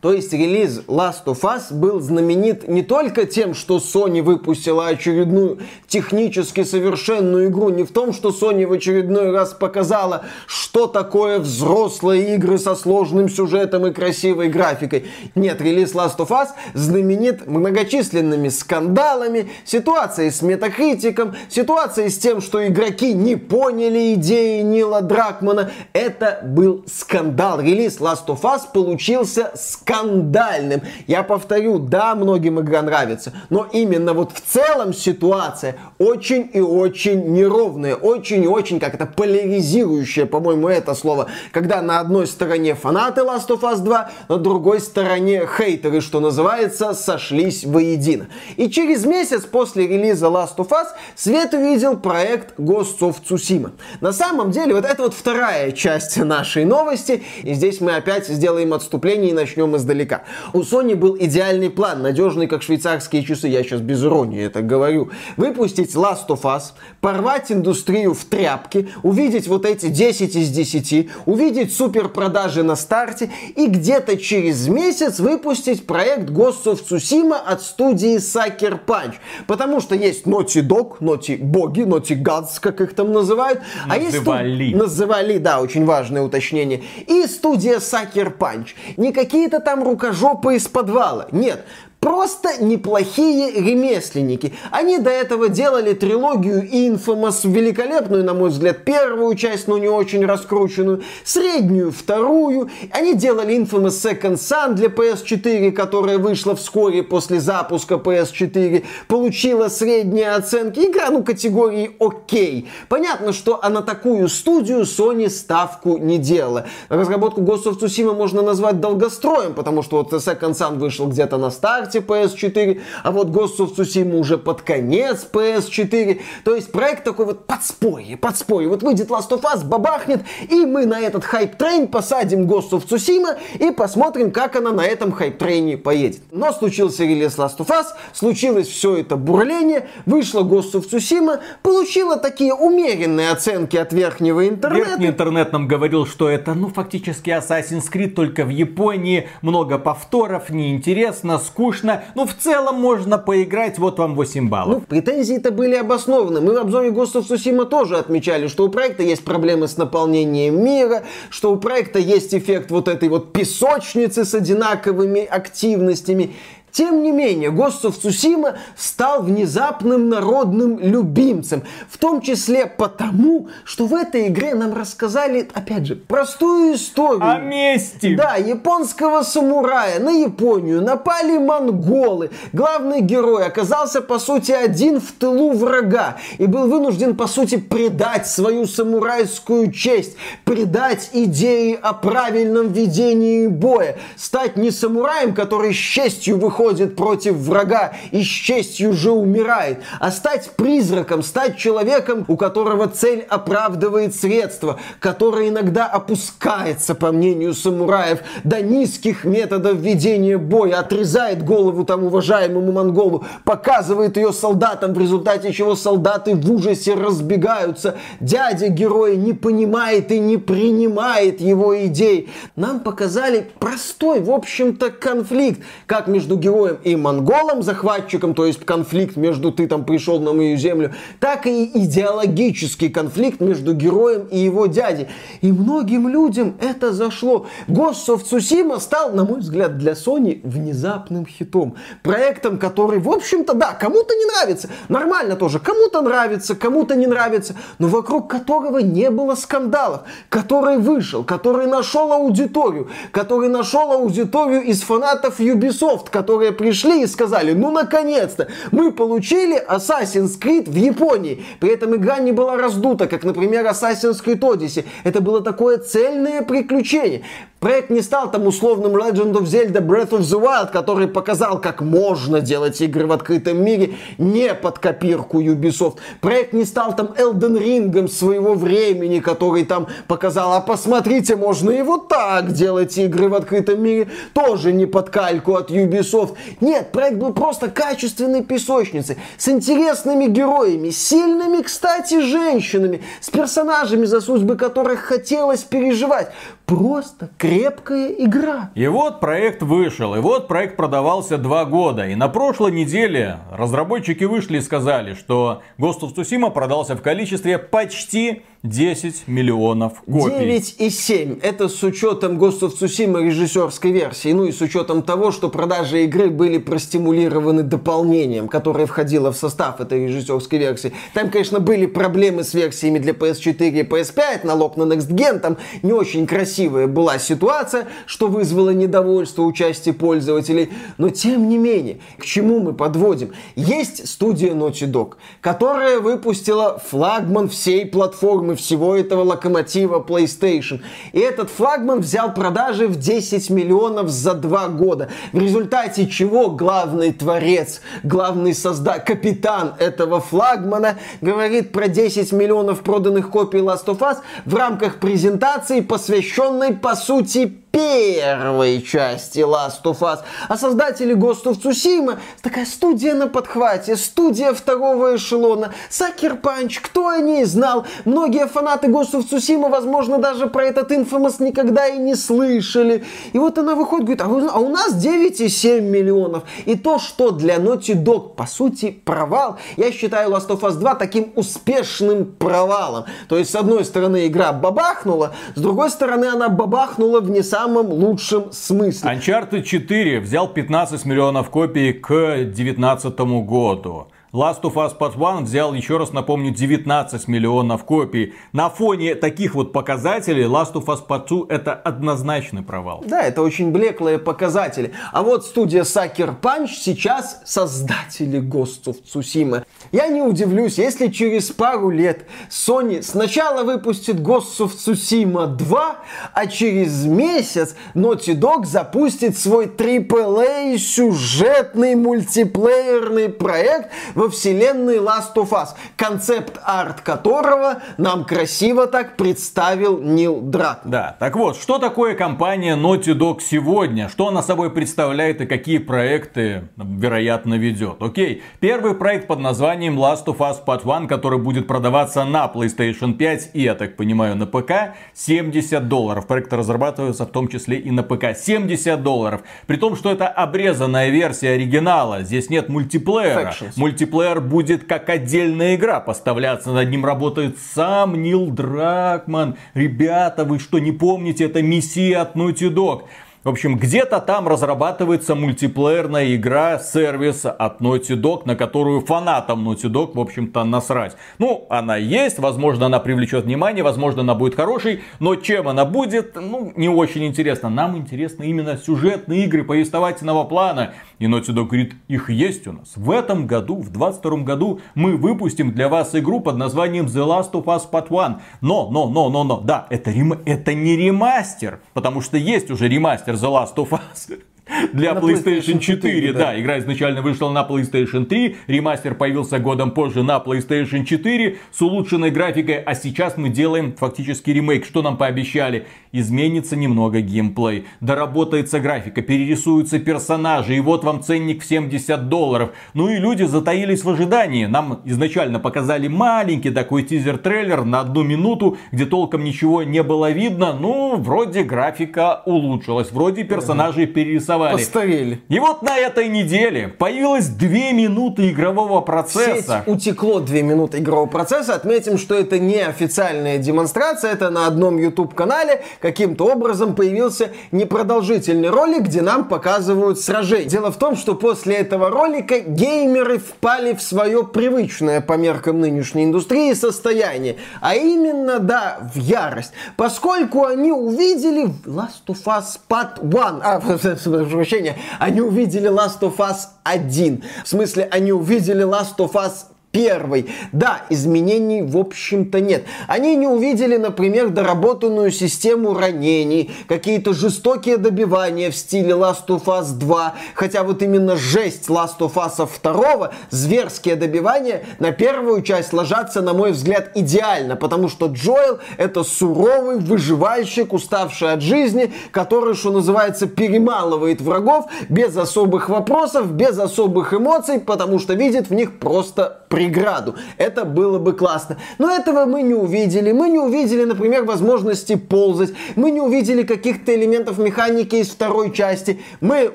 то есть релиз Last of Us был знаменит не только тем, что Sony выпустила очередную технически совершенную игру, не в том, что Sony в очередной раз показала, что такое взрослые игры со сложным сюжетом и красивой графикой. Нет, релиз Last of Us знаменит многочисленными скандалами, ситуацией с метакритиком, ситуацией с тем, что игроки не поняли идеи Нила Дракмана. Это был скандал. Релиз Last of Us получился скандал скандальным. Я повторю, да, многим игра нравится, но именно вот в целом ситуация очень и очень неровная, очень и очень, как это, поляризирующая, по-моему, это слово, когда на одной стороне фанаты Last of Us 2, на другой стороне хейтеры, что называется, сошлись воедино. И через месяц после релиза Last of Us Свет увидел проект Ghost of Tsushima. На самом деле, вот это вот вторая часть нашей новости, и здесь мы опять сделаем отступление и начнем издалека. У Sony был идеальный план, надежный как швейцарские часы, я сейчас без иронии это говорю. Выпустить Last of Us, порвать индустрию в тряпки, увидеть вот эти 10 из 10, увидеть супер продажи на старте и где-то через месяц выпустить проект Ghost of Tsushima от студии Sucker Punch. Потому что есть Naughty Dog, Naughty Боги, Naughty Gods, как их там называют. Называли. А есть... Называли, да, очень важное уточнение. И студия Sucker Punch. Не какие-то там рукожопы из подвала. Нет, Просто неплохие ремесленники. Они до этого делали трилогию Infamous, великолепную, на мой взгляд, первую часть, но не очень раскрученную, среднюю, вторую. Они делали Infamous Second Son для PS4, которая вышла вскоре после запуска PS4, получила средние оценки. Игра, ну, категории окей. Понятно, что а на такую студию Sony ставку не делала. Разработку Ghost of Tsushima можно назвать долгостроем, потому что вот Second Son вышел где-то на старте, старте PS4, а вот Ghost of Tsushima уже под конец PS4. То есть проект такой вот подспорье, подспорье. Вот выйдет Last of Us, бабахнет, и мы на этот hype train посадим Ghost of Tsushima и посмотрим, как она на этом hype train е поедет. Но случился релиз Last of Us, случилось все это бурление, вышла Ghost of Tsushima, получила такие умеренные оценки от верхнего интернета. Верхний интернет нам говорил, что это, ну, фактически Assassin's Creed, только в Японии, много повторов, неинтересно, скучно скучно. Ну, в целом можно поиграть, вот вам 8 баллов. Ну, претензии-то были обоснованы. Мы в обзоре Ghost of Tsushima тоже отмечали, что у проекта есть проблемы с наполнением мира, что у проекта есть эффект вот этой вот песочницы с одинаковыми активностями. Тем не менее, Ghost of Tsushima стал внезапным народным любимцем. В том числе потому, что в этой игре нам рассказали, опять же, простую историю. О мести. Да, японского самурая на Японию напали монголы. Главный герой оказался, по сути, один в тылу врага. И был вынужден, по сути, предать свою самурайскую честь. Предать идеи о правильном ведении боя. Стать не самураем, который с честью выходит выходит против врага и с честью же умирает, а стать призраком, стать человеком, у которого цель оправдывает средства, который иногда опускается, по мнению самураев, до низких методов ведения боя, отрезает голову там уважаемому монголу, показывает ее солдатам, в результате чего солдаты в ужасе разбегаются. Дядя героя не понимает и не принимает его идей. Нам показали простой, в общем-то, конфликт, как между героями героем и монголом, захватчиком, то есть конфликт между ты там пришел на мою землю, так и идеологический конфликт между героем и его дядей. И многим людям это зашло. Ghost of Tsushima стал, на мой взгляд, для Sony внезапным хитом. Проектом, который, в общем-то, да, кому-то не нравится. Нормально тоже. Кому-то нравится, кому-то не нравится. Но вокруг которого не было скандалов. Который вышел, который нашел аудиторию. Который нашел аудиторию из фанатов Ubisoft, который которые пришли и сказали, ну наконец-то, мы получили Assassin's Creed в Японии. При этом игра не была раздута, как, например, Assassin's Creed Odyssey. Это было такое цельное приключение. Проект не стал там условным Legend of Zelda Breath of the Wild, который показал, как можно делать игры в открытом мире не под копирку Ubisoft. Проект не стал там Elden Ring своего времени, который там показал, а посмотрите, можно и вот так делать игры в открытом мире, тоже не под кальку от Ubisoft. Нет, проект был просто качественной песочницей, с интересными героями, сильными, кстати, женщинами, с персонажами, за судьбы которых хотелось переживать. Просто крепкая игра. И вот проект вышел, и вот проект продавался два года. И на прошлой неделе разработчики вышли и сказали, что Ghost of Tsushima продался в количестве почти 10 миллионов копий. 9,7. Это с учетом Ghost of Tsushima режиссерской версии. Ну и с учетом того, что продажи игры были простимулированы дополнением, которое входило в состав этой режиссерской версии. Там, конечно, были проблемы с версиями для PS4 и PS5, налог на Next Gen. Там не очень красивая была ситуация, что вызвало недовольство у пользователей. Но тем не менее, к чему мы подводим? Есть студия Naughty Dog, которая выпустила флагман всей платформы всего этого локомотива PlayStation. И этот флагман взял продажи в 10 миллионов за два года. В результате чего главный творец, главный создатель, капитан этого флагмана говорит про 10 миллионов проданных копий Last of Us в рамках презентации, посвященной по сути первой части Last of Us. А создатели Ghost of Tsushima такая студия на подхвате, студия второго эшелона, Sucker Punch, кто о ней знал? Многие фанаты Ghost of Tsushima, возможно, даже про этот Infamous никогда и не слышали. И вот она выходит, говорит, а, вы, а у нас 9,7 миллионов. И то, что для Naughty Dog, по сути, провал, я считаю Last of Us 2 таким успешным провалом. То есть, с одной стороны, игра бабахнула, с другой стороны, она бабахнула в не самом лучшем смысле. Uncharted 4 взял 15 миллионов копий к 2019 году. Last of Us Part 1 взял, еще раз напомню, 19 миллионов копий. На фоне таких вот показателей Last of Us Part 2 это однозначный провал. Да, это очень блеклые показатели. А вот студия Sucker Punch сейчас создатели Ghost of Tsushima. Я не удивлюсь, если через пару лет Sony сначала выпустит Ghost of Tsushima 2, а через месяц Naughty Dog запустит свой AAA сюжетный мультиплеерный проект, во вселенной Last of Us, концепт-арт которого нам красиво так представил Нил Драк. Да, так вот, что такое компания Naughty Dog сегодня? Что она собой представляет и какие проекты, вероятно, ведет? Окей, первый проект под названием Last of Us Part 1, который будет продаваться на PlayStation 5 и, я так понимаю, на ПК, 70 долларов. Проект разрабатывается в том числе и на ПК. 70 долларов. При том, что это обрезанная версия оригинала. Здесь нет мультиплеера. Factions. Мультиплеер будет как отдельная игра поставляться. Над ним работает сам Нил Дракман. Ребята, вы что, не помните? Это миссия от Naughty Dog. В общем, где-то там разрабатывается мультиплеерная игра, сервис от Naughty Dog, на которую фанатам Naughty Dog, в общем-то, насрать. Ну, она есть, возможно, она привлечет внимание, возможно, она будет хорошей, но чем она будет, ну, не очень интересно. Нам интересны именно сюжетные игры повествовательного плана. И Naughty Dog говорит, их есть у нас. В этом году, в 22 году, мы выпустим для вас игру под названием The Last of Us Part 1. Но, но, но, но, но, да, это, рем... это не ремастер, потому что есть уже ремастер The Last of Us для PlayStation 4. 4 да. да, игра изначально вышла на PlayStation 3, ремастер появился годом позже на PlayStation 4 с улучшенной графикой, а сейчас мы делаем фактически ремейк. Что нам пообещали? Изменится немного геймплей, доработается графика, перерисуются персонажи, и вот вам ценник в 70 долларов. Ну и люди затаились в ожидании. Нам изначально показали маленький такой тизер-трейлер на одну минуту, где толком ничего не было видно. Ну, вроде графика улучшилась, вроде персонажи перерисовали нарисовали. Постарели. И вот на этой неделе появилось 2 минуты игрового процесса. Сеть утекло 2 минуты игрового процесса. Отметим, что это не официальная демонстрация. Это на одном YouTube канале каким-то образом появился непродолжительный ролик, где нам показывают сражение. Дело в том, что после этого ролика геймеры впали в свое привычное по меркам нынешней индустрии состояние. А именно, да, в ярость. Поскольку они увидели Last of Us Part 1. А, прошу прощения, они увидели Last of Us 1. В смысле, они увидели Last of Us первый. Да, изменений в общем-то нет. Они не увидели, например, доработанную систему ранений, какие-то жестокие добивания в стиле Last of Us 2, хотя вот именно жесть Last of Us 2, зверские добивания на первую часть ложатся, на мой взгляд, идеально, потому что Джоэл это суровый выживальщик, уставший от жизни, который, что называется, перемалывает врагов без особых вопросов, без особых эмоций, потому что видит в них просто преграду. Это было бы классно. Но этого мы не увидели. Мы не увидели, например, возможности ползать. Мы не увидели каких-то элементов механики из второй части. Мы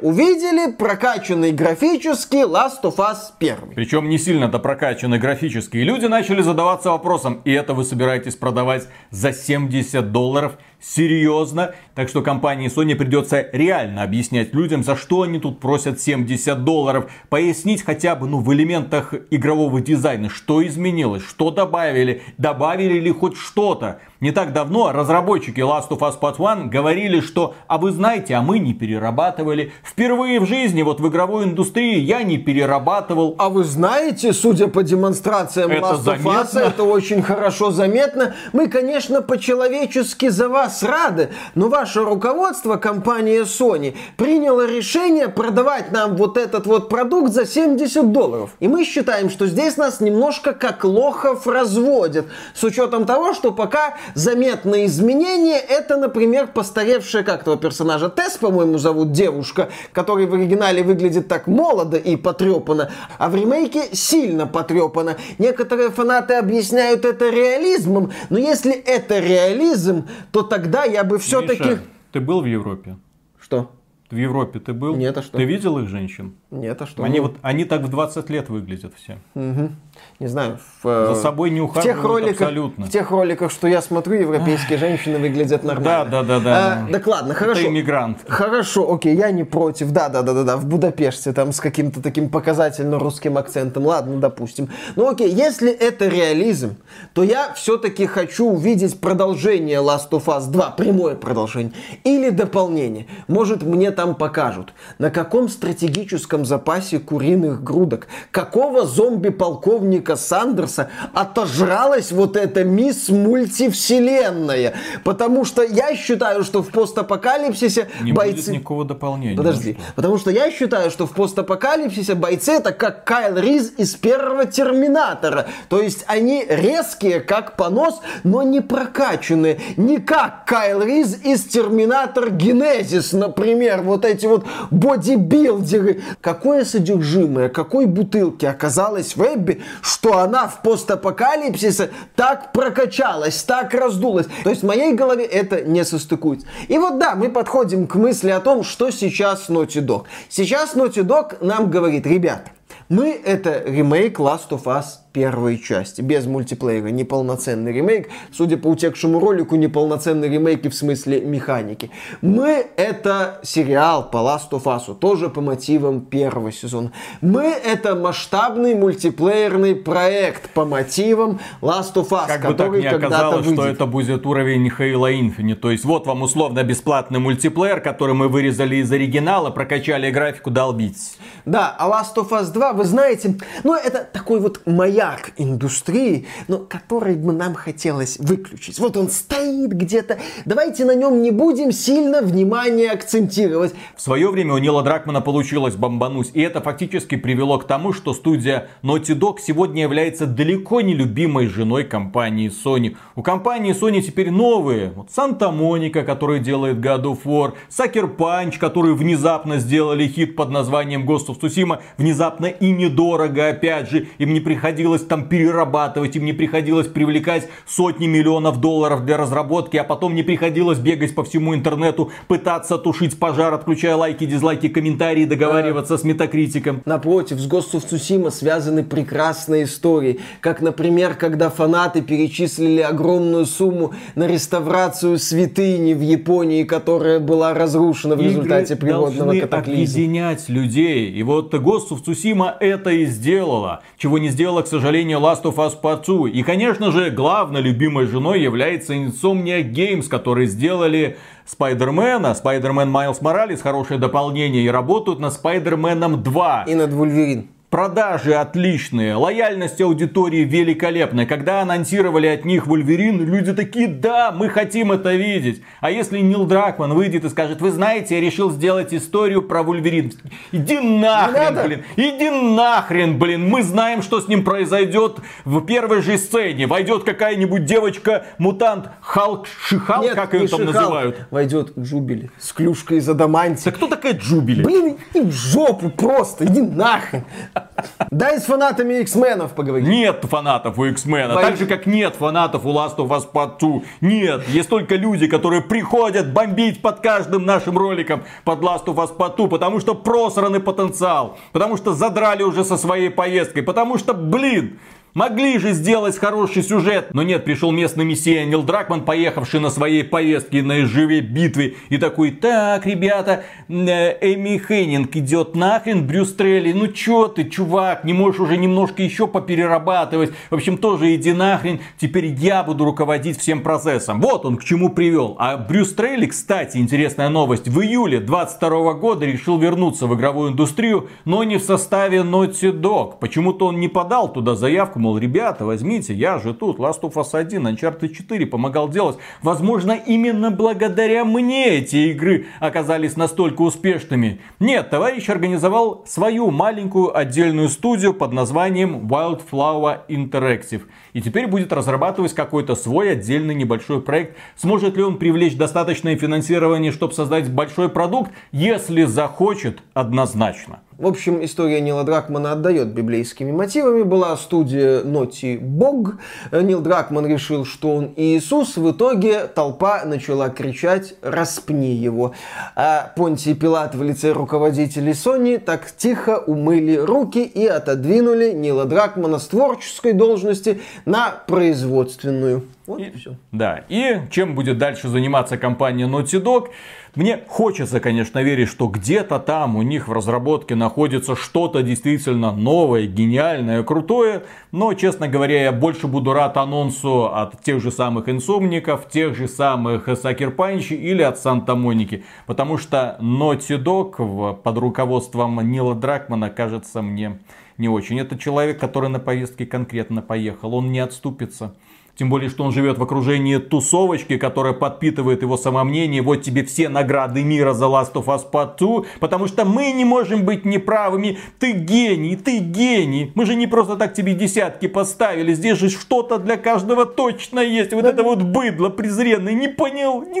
увидели прокачанный графически Last of Us 1. Причем не сильно-то прокачанный графически. И люди начали задаваться вопросом, и это вы собираетесь продавать за 70 долларов? Серьезно. Так что компании Sony придется реально объяснять людям, за что они тут просят 70 долларов. Пояснить хотя бы ну, в элементах игрового дизайна, что изменилось, что добавили, добавили ли хоть что-то. Не так давно разработчики Last of Us Part 1 говорили, что а вы знаете, а мы не перерабатывали. Впервые в жизни вот в игровой индустрии я не перерабатывал. А вы знаете, судя по демонстрациям это Last of Us, это очень хорошо заметно. Мы, конечно, по-человечески за вас вас рады, но ваше руководство, компания Sony, приняло решение продавать нам вот этот вот продукт за 70 долларов. И мы считаем, что здесь нас немножко как лохов разводят. С учетом того, что пока заметные изменения, это, например, постаревшая как того персонажа Тесс, по-моему, зовут девушка, который в оригинале выглядит так молодо и потрепанно, а в ремейке сильно потрепанно. Некоторые фанаты объясняют это реализмом, но если это реализм, то тогда тогда я бы все-таки... ты был в Европе? Что? В Европе ты был? Нет, а что? Ты видел их женщин? Нет, а что? Они, вот, они так в 20 лет выглядят все. Угу. Не знаю. В, За собой не в тех роликах, абсолютно. В тех роликах, что я смотрю, европейские женщины выглядят нормально. Да, да, да. да. А, так ладно, хорошо. Это иммигрант. Хорошо, окей, я не против. Да, да, да, да, да. В Будапеште там с каким-то таким показательно русским акцентом. Ладно, допустим. Ну окей, если это реализм, то я все-таки хочу увидеть продолжение Last of Us 2, прямое продолжение. Или дополнение. Может, мне там покажут? На каком стратегическом запасе куриных грудок? Какого зомби-полковника Сандерса отожралась вот эта мисс мультивселенная? Потому что я считаю, что в постапокалипсисе Не бойцы... будет никакого дополнения. Подожди. Что? Потому что я считаю, что в постапокалипсисе бойцы это как Кайл Риз из первого Терминатора. То есть они резкие, как понос, но не прокачанные. Не как Кайл Риз из Терминатор Генезис, например. Вот эти вот бодибилдеры. Какое содержимое, какой бутылки оказалось в Эбби, что она в постапокалипсисе так прокачалась, так раздулась. То есть в моей голове это не состыкуется. И вот да, мы подходим к мысли о том, что сейчас Naughty Dog. Сейчас Naughty Dog нам говорит, ребята, мы это ремейк Last of Us первой части, без мультиплеера, неполноценный ремейк. Судя по утекшему ролику, неполноценный ремейк и в смысле механики. Мы это сериал по Last of Us, тоже по мотивам первого сезона. Мы это масштабный мультиплеерный проект по мотивам Last of Us, Как бы так который не оказалось, выйдет. что это будет уровень Halo Infinite. То есть вот вам условно бесплатный мультиплеер, который мы вырезали из оригинала, прокачали графику, долбить. Да, а Last of Us 2, вы знаете, ну это такой вот маяк индустрии, но который бы нам хотелось выключить. Вот он стоит где-то, давайте на нем не будем сильно внимание акцентировать. В свое время у Нила Дракмана получилось бомбануть, и это фактически привело к тому, что студия Naughty Dog сегодня является далеко не любимой женой компании Sony. У компании Sony теперь новые. Вот Санта-Моника, который делает God of War, Sucker Punch, которые внезапно сделали хит под названием Ghost of Tsushima, внезапно и недорого, опять же, им не приходилось там перерабатывать, им не приходилось привлекать сотни миллионов долларов для разработки, а потом не приходилось бегать по всему интернету, пытаться тушить пожар, отключая лайки, дизлайки, комментарии, договариваться с метакритиком. Напротив, с Ghost of Tsushima связаны прекрасные истории. Как, например, когда фанаты перечислили огромную сумму на реставрацию святыни в Японии, которая была разрушена в результате Игры природного должны катаклизма. объединять людей. И вот Ghost of Tsushima это и сделала. Чего не сделала, к сожалению, Last of Us Part 2. И, конечно же, главной любимой женой является Insomniac Games, которые сделали Спайдермена, Спайдермен Майлз Моралес, хорошее дополнение, и работают над Спайдерменом 2. И над Вульверин. Продажи отличные, лояльность аудитории великолепная. Когда анонсировали от них Вульверин, люди такие, да, мы хотим это видеть. А если Нил Дракман выйдет и скажет, вы знаете, я решил сделать историю про Вульверин. Иди нахрен, блин, иди нахрен, блин. Мы знаем, что с ним произойдет в первой же сцене. Войдет какая-нибудь девочка-мутант, Халк, Шихал, Нет, как ее там Шихал. называют. Войдет Джубили с клюшкой из адамантия. Да кто такая Джубили? Блин, иди в жопу просто, иди нахрен. Дай с фанатами X-менов поговорить. Нет фанатов у Вой- так же как нет фанатов у Last of Us Part 2. Нет, есть только люди, которые приходят бомбить под каждым нашим роликом под Last of Us Part 2, потому что просранный потенциал, потому что задрали уже со своей поездкой, потому что, блин, Могли же сделать хороший сюжет, но нет, пришел местный мессия Нил Дракман, поехавший на своей поездке на изживе битвы, и такой, так, ребята, э, Эми Хеннинг идет нахрен, Брюс Трелли, ну чё ты, чувак, не можешь уже немножко еще поперерабатывать, в общем, тоже иди нахрен, теперь я буду руководить всем процессом. Вот он к чему привел. А Брюс Трелли, кстати, интересная новость, в июле 22 года решил вернуться в игровую индустрию, но не в составе Naughty Dog. Почему-то он не подал туда заявку, мол, ребята, возьмите, я же тут, Last of Us 1, Uncharted 4 помогал делать. Возможно, именно благодаря мне эти игры оказались настолько успешными. Нет, товарищ организовал свою маленькую отдельную студию под названием Wildflower Interactive. И теперь будет разрабатывать какой-то свой отдельный небольшой проект. Сможет ли он привлечь достаточное финансирование, чтобы создать большой продукт? Если захочет, однозначно. В общем, история Нила Дракмана отдает библейскими мотивами. Была студия Ноти Бог. Нил Дракман решил, что он Иисус. В итоге толпа начала кричать «распни его». А Понтий Пилат в лице руководителей Sony так тихо умыли руки и отодвинули Нила Дракмана с творческой должности на производственную. Вот и, и все. Да, и чем будет дальше заниматься компания Naughty Dog? Мне хочется, конечно, верить, что где-то там у них в разработке находится что-то действительно новое, гениальное, крутое. Но, честно говоря, я больше буду рад анонсу от тех же самых инсомников, тех же самых Сакер Панчи или от Санта Моники. Потому что Naughty Dog под руководством Нила Дракмана кажется мне не очень. Это человек, который на повестке конкретно поехал. Он не отступится. Тем более, что он живет в окружении тусовочки, которая подпитывает его самомнение. Вот тебе все награды мира за Last of Us Part 2, потому что мы не можем быть неправыми. Ты гений, ты гений. Мы же не просто так тебе десятки поставили. Здесь же что-то для каждого точно есть. Вот это вот быдло презренное. Не понял.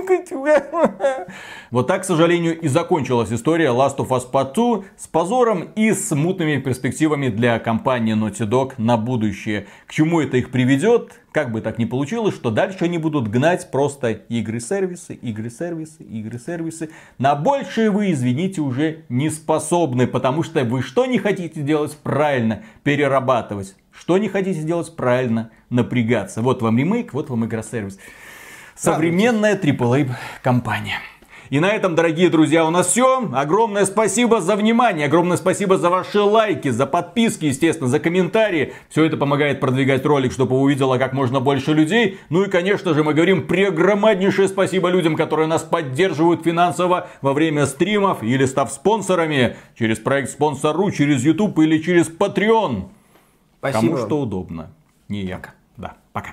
Вот так, к сожалению, и закончилась история Last of Us Part 2 с позором и с мутными перспективами для компании Naughty Dog на будущее. К чему это их приведет? Как бы так ни получилось, что дальше они будут гнать просто игры-сервисы, игры-сервисы, игры-сервисы. На большее вы, извините, уже не способны, потому что вы что не хотите делать правильно? Перерабатывать. Что не хотите делать правильно? Напрягаться. Вот вам ремейк, вот вам игра-сервис. Современная AAA компания. И на этом, дорогие друзья, у нас все. Огромное спасибо за внимание, огромное спасибо за ваши лайки, за подписки, естественно, за комментарии. Все это помогает продвигать ролик, чтобы увидело как можно больше людей. Ну и, конечно же, мы говорим прегромаднейшее спасибо людям, которые нас поддерживают финансово во время стримов или став спонсорами через проект Спонсору, через YouTube или через Patreon. Спасибо. Кому что удобно. Не я. Да, пока.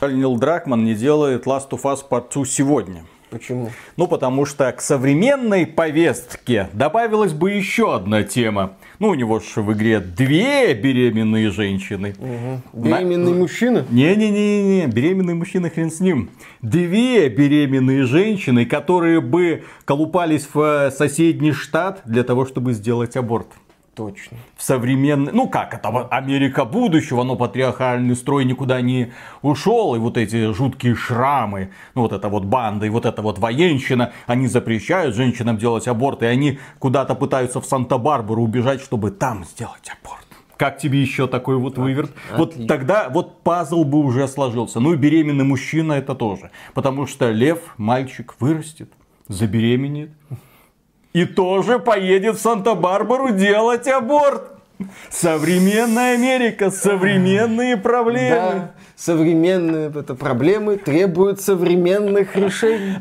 Нил Дракман не делает Last of Us Part 2 сегодня. Почему? Ну, потому что к современной повестке добавилась бы еще одна тема. Ну, у него же в игре две беременные женщины. Угу. Беременный На... мужчина? Не-не-не, беременный мужчина хрен с ним. Две беременные женщины, которые бы колупались в соседний штат для того, чтобы сделать аборт. Точно. В современный, ну как это, Америка будущего, но патриархальный строй никуда не ушел, и вот эти жуткие шрамы, ну вот эта вот банда, и вот эта вот военщина, они запрещают женщинам делать аборт, и они куда-то пытаются в Санта-Барбару убежать, чтобы там сделать аборт. Как тебе еще такой вот выверт? Отлично. Вот тогда вот пазл бы уже сложился. Ну и беременный мужчина это тоже. Потому что лев, мальчик, вырастет, забеременеет и тоже поедет в Санта-Барбару делать аборт. Современная Америка, современные проблемы. Да, современные это проблемы требуют современных решений.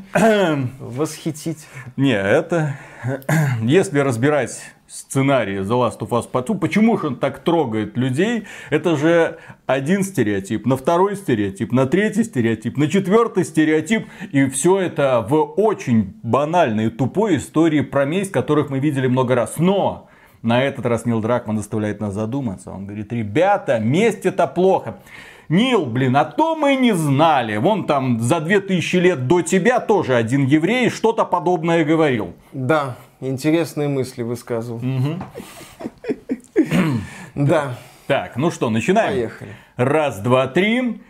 Восхитить. Не, это... Если разбирать сценарии The Last of Us Part 2. Почему же он так трогает людей? Это же один стереотип, на второй стереотип, на третий стереотип, на четвертый стереотип. И все это в очень банальной и тупой истории про месть, которых мы видели много раз. Но на этот раз Нил Дракман заставляет нас задуматься. Он говорит, ребята, месть это плохо. Нил, блин, а то мы не знали. Вон там за 2000 лет до тебя тоже один еврей что-то подобное говорил. Да, интересные мысли высказывал. Да. Так, ну что, начинаем? Поехали. Раз, два, три.